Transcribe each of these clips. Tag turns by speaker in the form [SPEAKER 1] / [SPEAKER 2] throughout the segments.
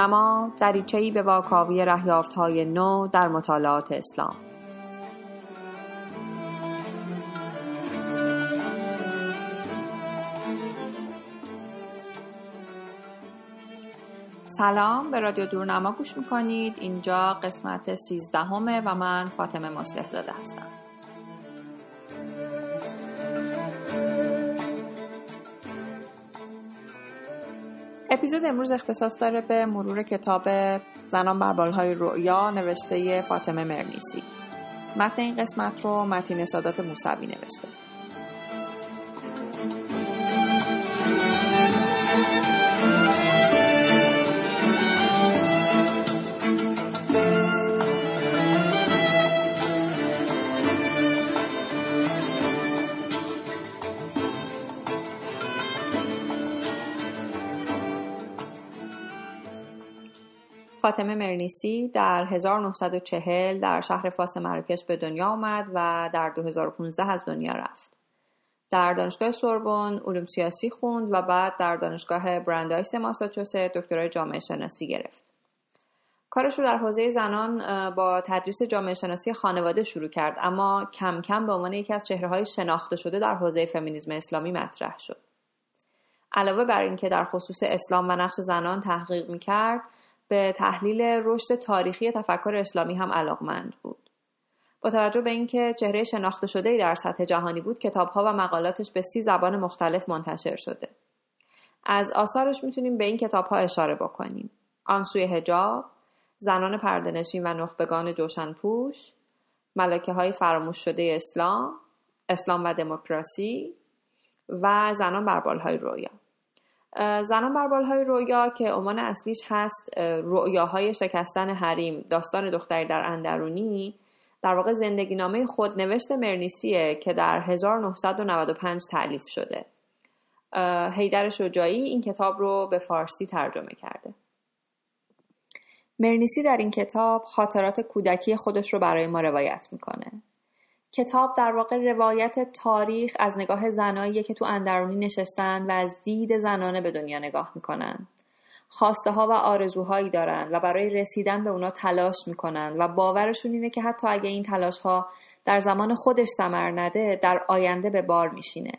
[SPEAKER 1] دورنما دریچهای به واکاوی های نو در مطالعات اسلام. سلام به رادیو دورنما گوش می‌کنید. اینجا قسمت سیزدهمه و من فاطمه مصلح زاده هستم. اپیزود امروز اختصاص داره به مرور کتاب زنان بر بالهای رؤیا نوشته فاطمه مرنیسی. متن این قسمت رو متین سادات موسوی نوشته. فاطمه مرنیسی در 1940 در شهر فاس مراکش به دنیا آمد و در 2015 از دنیا رفت. در دانشگاه سوربن علوم سیاسی خوند و بعد در دانشگاه برندایس ماساچوست دکترای جامعه شناسی گرفت. کارش رو در حوزه زنان با تدریس جامعه شناسی خانواده شروع کرد اما کم کم به عنوان یکی از چهره های شناخته شده در حوزه فمینیسم اسلامی مطرح شد. علاوه بر اینکه در خصوص اسلام و نقش زنان تحقیق می‌کرد به تحلیل رشد تاریخی تفکر اسلامی هم علاقمند بود. با توجه به اینکه چهره شناخته شده در سطح جهانی بود کتابها و مقالاتش به سی زبان مختلف منتشر شده. از آثارش می‌تونیم به این کتابها اشاره بکنیم. آن سوی هجاب، زنان پردنشین و نخبگان جوشنپوش، ملکه های فراموش شده اسلام، اسلام و دموکراسی و زنان بربالهای رویا. زنان بر های رویا که عنوان اصلیش هست رویاهای شکستن حریم داستان دختری در اندرونی در واقع زندگی نامه خود نوشت مرنیسیه که در 1995 تعلیف شده. هیدر شجاعی این کتاب رو به فارسی ترجمه کرده. مرنیسی در این کتاب خاطرات کودکی خودش رو برای ما روایت می‌کنه. کتاب در واقع روایت تاریخ از نگاه زنایی که تو اندرونی نشستن و از دید زنانه به دنیا نگاه می‌کنن. خواسته ها و آرزوهایی دارن و برای رسیدن به اونا تلاش می‌کنن و باورشون اینه که حتی اگه این تلاش ها در زمان خودش ثمر نده در آینده به بار میشینه.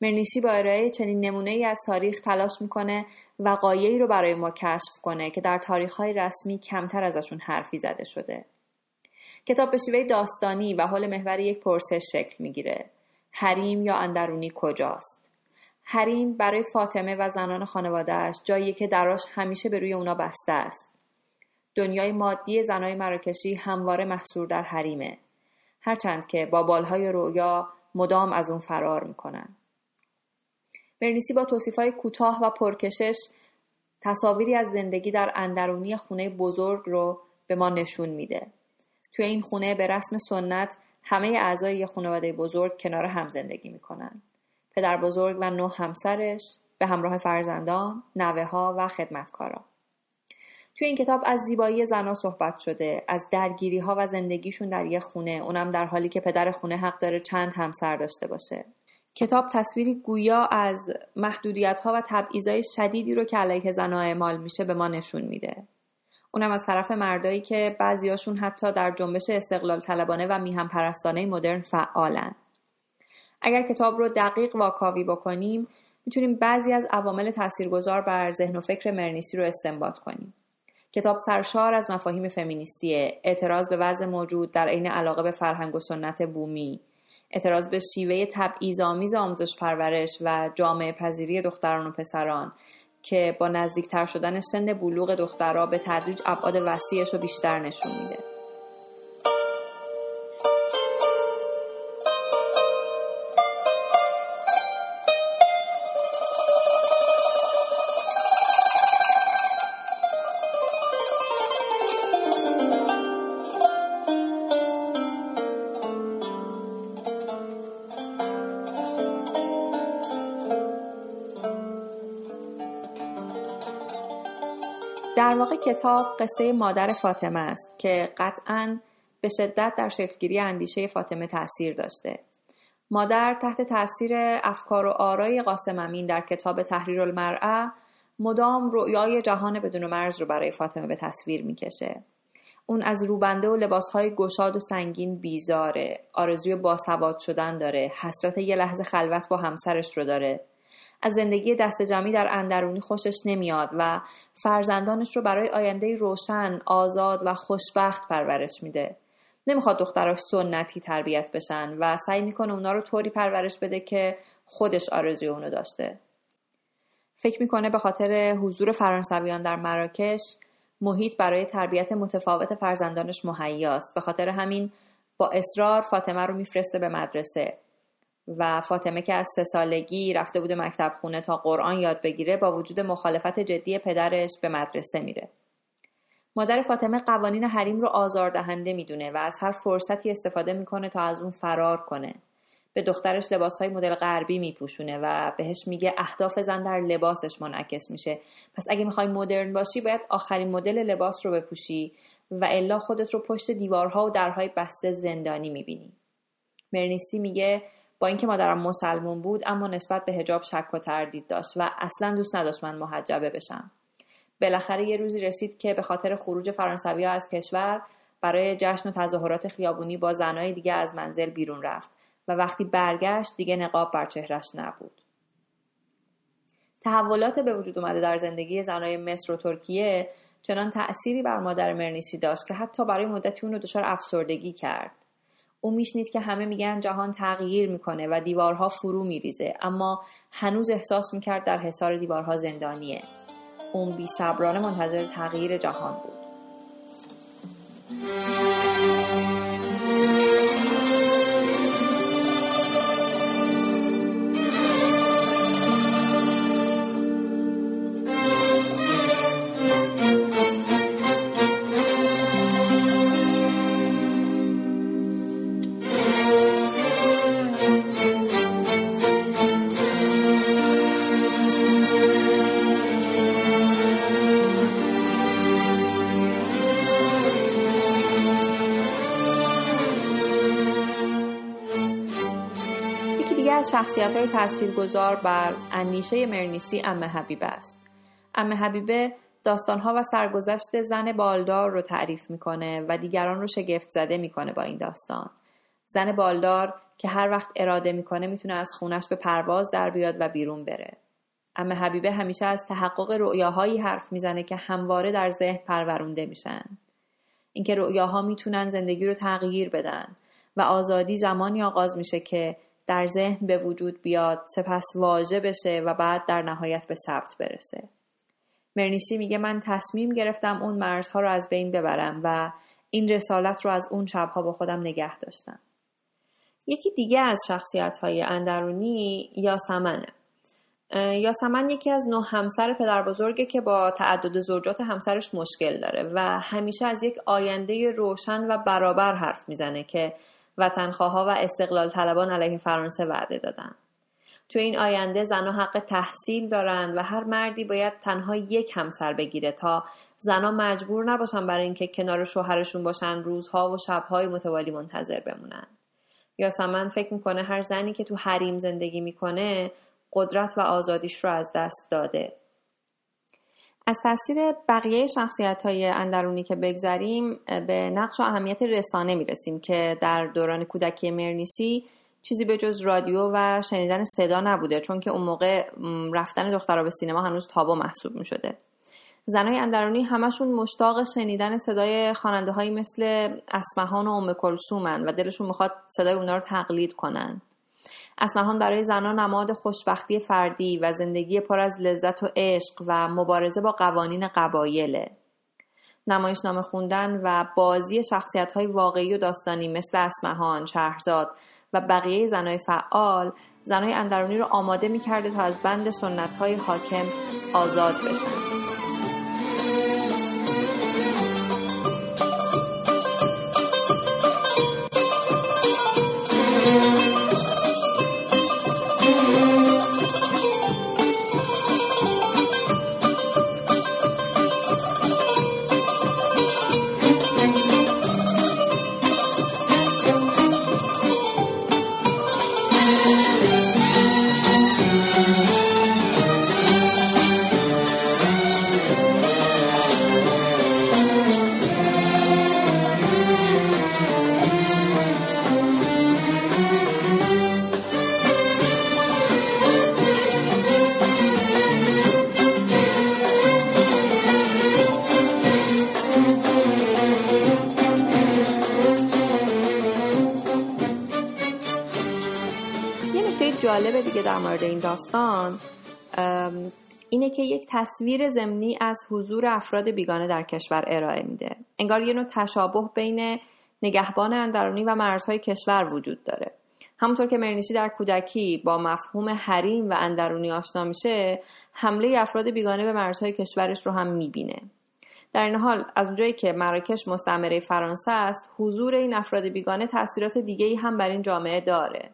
[SPEAKER 1] مرنیسی با ارائه چنین نمونه ای از تاریخ تلاش می‌کنه وقایعی رو برای ما کشف کنه که در تاریخ های رسمی کمتر ازشون حرفی زده شده. کتاب به شیوه داستانی و حال محور یک پرسش شکل می‌گیره. حریم یا اندرونی کجاست؟ حریم برای فاطمه و زنان خانوادهش جایی که دراش همیشه به روی اونا بسته است. دنیای مادی زنای مراکشی همواره محصور در حریمه. هرچند که با بالهای رویا مدام از اون فرار می‌کنن. برنیسی با های کوتاه و پرکشش تصاویری از زندگی در اندرونی خونه بزرگ رو به ما نشون میده. توی این خونه به رسم سنت همه اعضای یه خانواده بزرگ کنار هم زندگی می‌کنن. پدر بزرگ و نه همسرش به همراه فرزندان، نوه ها و خدمتکارا. توی این کتاب از زیبایی زنها صحبت شده، از درگیری ها و زندگیشون در یه خونه، اونم در حالی که پدر خونه حق داره چند همسر داشته باشه. کتاب تصویری گویا از محدودیت ها و تبعیضای شدیدی رو که علیه زنها اعمال میشه به ما نشون میده. اونم از طرف مردایی که بعضیاشون حتی در جنبش استقلال طلبانه و میهم پرستانه مدرن فعالن. اگر کتاب رو دقیق واکاوی بکنیم می‌تونیم بعضی از عوامل تاثیرگذار بر ذهن و فکر مرنیسی رو استنباط کنیم. کتاب سرشار از مفاهیم فمینیستیه، اعتراض به وضع موجود در عین علاقه به فرهنگ و سنت بومی، اعتراض به شیوه تبعیض‌آمیز آموزش پرورش و جامعه پذیری دختران و پسران که با نزدیکتر شدن سن بلوغ دخترها به تدریج ابعاد وسیعش رو بیشتر نشون میده. کتاب قصه مادر فاطمه است که قطعا به شدت در شکلگیری اندیشه فاطمه تاثیر داشته. مادر تحت تاثیر افکار و آرای قاسم امین در کتاب تحریر المرعه مدام رؤیای جهان بدون مرز رو برای فاطمه به تصویر می‌کشه. اون از روبنده و لباسهای گشاد و سنگین بیزاره. آرزوی باسواد شدن داره. حسرت یه لحظه خلوت با همسرش رو داره. از زندگی دست جمعی در اندرونی خوشش نمیاد و فرزندانش رو برای آینده روشن، آزاد و خوشبخت پرورش میده. نمی‌خواد دختراش سنتی تربیت بشن و سعی می‌کنه اونا رو طوری پرورش بده که خودش آرزوی اونو داشته. فکر می‌کنه به خاطر حضور فرانسویان در مراکش محیط برای تربیت متفاوت فرزندانش مهیاست. به خاطر همین با اصرار فاطمه رو میفرسته به مدرسه و فاطمه که از سه سالگی رفته بوده مکتب خونه تا قرآن یاد بگیره با وجود مخالفت جدی پدرش به مدرسه میره. مادر فاطمه قوانین حریم رو آزاردهنده می‌دونه و از هر فرصتی استفاده می‌کنه تا از اون فرار کنه. به دخترش لباس های مدل غربی میپوشونه و بهش میگه اهداف زن در لباسش منعکس میشه پس اگه می‌خوای مدرن باشی باید آخرین مدل لباس رو بپوشی و الا خودت رو پشت دیوارها و درهای بسته زندانی می‌بینی مرنیسی میگه با اینکه مادرم مسلمون بود اما نسبت به هجاب شک و تردید داشت و اصلا دوست نداشت من محجبه بشم بالاخره یه روزی رسید که به خاطر خروج فرانسوی ها از کشور برای جشن و تظاهرات خیابونی با زنهای دیگه از منزل بیرون رفت و وقتی برگشت دیگه نقاب بر چهرش نبود. تحولات به وجود اومده در زندگی زنای مصر و ترکیه چنان تأثیری بر مادر مرنیسی داشت که حتی برای مدتی اون رو دچار افسردگی کرد. او میشنید که همه میگن جهان تغییر می‌کنه و دیوارها فرو میریزه اما هنوز احساس می‌کرد در حصار دیوارها زندانیه. اون بی منتظر تغییر جهان بود. شخصیت های تأثیر گذار بر اندیشه مرنیسی امه حبیبه است. امه حبیبه داستانها و سرگذشت زن بالدار رو تعریف می‌کنه و دیگران رو شگفت زده می‌کنه با این داستان. زن بالدار که هر وقت اراده می‌کنه می‌تونه از خونش به پرواز در بیاد و بیرون بره. امه حبیبه همیشه از تحقق رؤیاهایی حرف می‌زنه که همواره در ذهن پرورونده میشن. اینکه رؤیاها می‌تونن زندگی رو تغییر بدن و آزادی زمانی آغاز میشه که در ذهن به وجود بیاد سپس واژه بشه و بعد در نهایت به ثبت برسه. مرنیسی میگه من تصمیم گرفتم اون مرزها رو از بین ببرم و این رسالت رو از اون شبها با خودم نگه داشتم. یکی دیگه از شخصیت های اندرونی یاسمنه. یاسمن یکی از نه همسر پدر بزرگه که با تعدد زوجات همسرش مشکل داره و همیشه از یک آینده روشن و برابر حرف می‌زنه که وطنخواها و استقلال طلبان علیه فرانسه وعده دادن. تو این آینده زنها حق تحصیل دارند و هر مردی باید تنها یک همسر بگیره تا زنها مجبور نباشن برای اینکه کنار شوهرشون باشن روزها و شبهای متوالی منتظر بمونن. یاسمن فکر می‌کنه هر زنی که تو حریم زندگی می‌کنه قدرت و آزادیش رو از دست داده از تاثیر بقیه شخصیت های اندرونی که بگذریم به نقش و اهمیت رسانه می‌رسیم که در دوران کودکی مرنیسی چیزی به جز رادیو و شنیدن صدا نبوده چون که اون موقع رفتن دخترها به سینما هنوز تابو محسوب می شده. زنای اندرونی همشون مشتاق شنیدن صدای خواننده مثل اسمهان و ام کلسومن و دلشون می‌خواد صدای اونا رو تقلید کنن. اسمهان برای زنان نماد خوشبختی فردی و زندگی پر از لذت و عشق و مبارزه با قوانین قبایله. نمایشنامه خوندن و بازی شخصیت های واقعی و داستانی مثل اسمهان، شهرزاد و بقیه زنای فعال زنای اندرونی رو آماده می کرده تا از بند سنت های حاکم آزاد بشن. جالب دیگه در مورد این داستان اینه که یک تصویر زمینی از حضور افراد بیگانه در کشور ارائه میده. انگار یه نوع تشابه بین نگهبان اندرونی و مرزهای کشور وجود داره. همونطور که مرنیسی در کودکی با مفهوم حریم و اندرونی آشنا میشه حمله افراد بیگانه به مرزهای کشورش رو هم می‌بینه. در این حال از اونجایی که مراکش مستعمره فرانسه است حضور این افراد بیگانه تاثیرات دیگه ای هم بر این جامعه داره.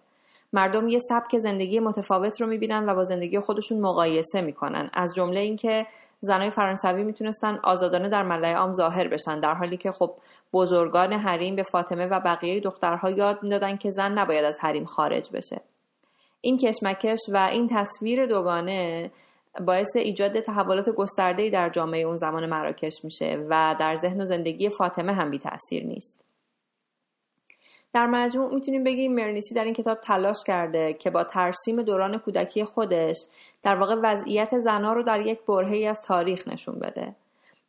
[SPEAKER 1] مردم یه سبک زندگی متفاوت رو می‌بینن و با زندگی خودشون مقایسه می‌کنن از جمله اینکه زنای فرانسوی می‌تونستن آزادانه در ملای عام ظاهر بشن در حالی که خب بزرگان حریم به فاطمه و بقیه دخترها یاد می‌دادن که زن نباید از حریم خارج بشه این کشمکش و این تصویر دوگانه باعث ایجاد تحولات گسترده‌ای در جامعه اون زمان مراکش میشه و در ذهن و زندگی فاطمه هم بی تاثیر نیست. در مجموع می‌تونیم بگیم مرنیسی در این کتاب تلاش کرده که با ترسیم دوران کودکی خودش در واقع وضعیت زنها رو در یک برهی از تاریخ نشون بده.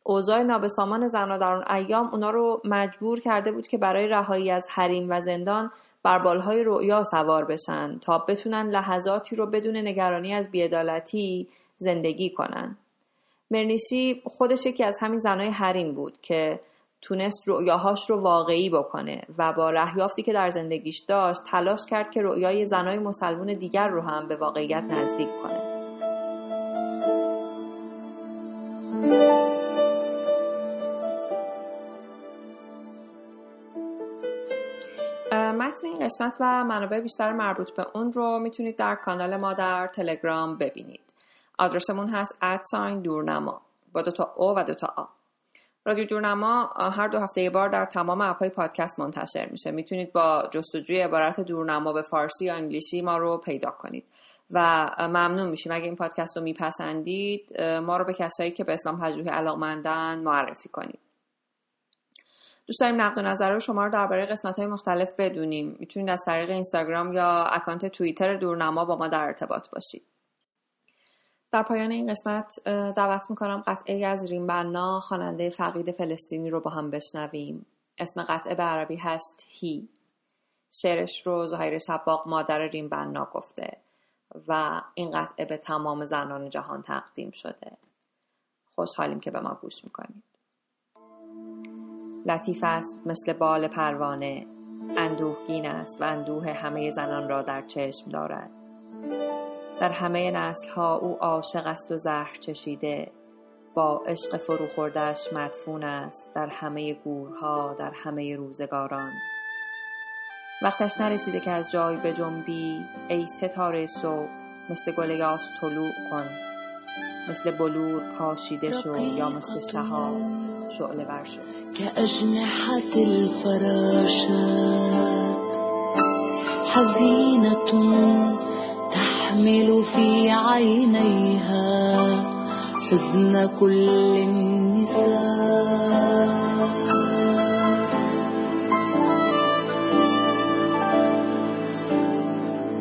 [SPEAKER 1] اوضاع نابسامان زنها در اون ایام اونا رو مجبور کرده بود که برای رهایی از حریم و زندان بر بالهای رؤیا سوار بشن تا بتونن لحظاتی رو بدون نگرانی از بیعدالتی زندگی کنن مرنیسی خودش یکی از همین زنای حریم بود که تونست رؤیاهاش رو واقعی بکنه و با رهیافتی که در زندگیش داشت تلاش کرد که رؤیای زنای مسلمون دیگر رو هم به واقعیت نزدیک کنه. متن این قسمت و منابع بیشتر مربوط به اون رو می‌تونید در کانال ما در تلگرام ببینید. آدرسمون هست ادساین دورنما. با دوتا او و دوتا آ رادیو دورنما هر دو هفته بار در تمام اپهای پادکست منتشر میشه. می‌تونید با جستجوی عبارت دورنما به فارسی یا انگلیسی ما رو پیدا کنید. و ممنون میشیم. اگه این پادکست رو میپسندید ما رو به کسایی که به اسلام پژوهی علاقمندن معرفی کنید. دوست داریم نقد و نظر شما رو درباره قسمت های مختلف بدونیم. می‌تونید از طریق اینستاگرام یا اکانت توییتر دورنما با ما در ارتباط باشید. در پایان این قسمت دعوت می‌کنم قطعه از ریمبنا خواننده فقید فلسطینی رو با هم بشنویم. اسم قطعه به عربی هست هی. شعرش رو زهیر سباق مادر ریمبنا گفته و این قطعه به تمام زنان جهان تقدیم شده. خوشحالیم که به ما گوش می‌کنید. لطیف است مثل بال پروانه اندوهگین است و اندوه همه زنان را در چشم دارد. در همه نسل ها او عاشق است و زهر چشیده. با عشق فرو خوردش مدفون است در همه گورها در همه روزگاران. وقتش نرسیده که از جای به جنبی ای ستاره صبح مثل گل یاس طلوع کن. مثل بلور پاشیده شو یا مثل شهاب شعله بر شو.
[SPEAKER 2] كأجنحة الفراشات حزينة تحمل في عينيها حزن كل النساء.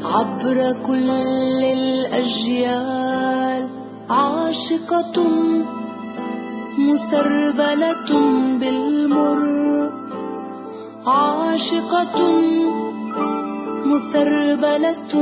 [SPEAKER 2] عبر كل الأجيال عاشقة مسربلة بالمر. عاشقة مسربلة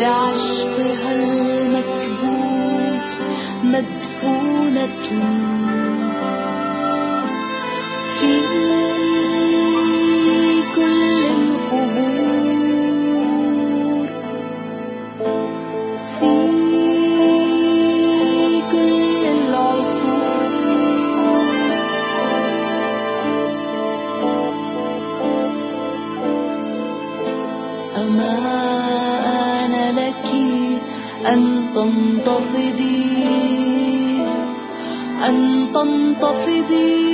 [SPEAKER 2] بعشقها المكبوت مدفونة. تنتفضي أن تنتفضي.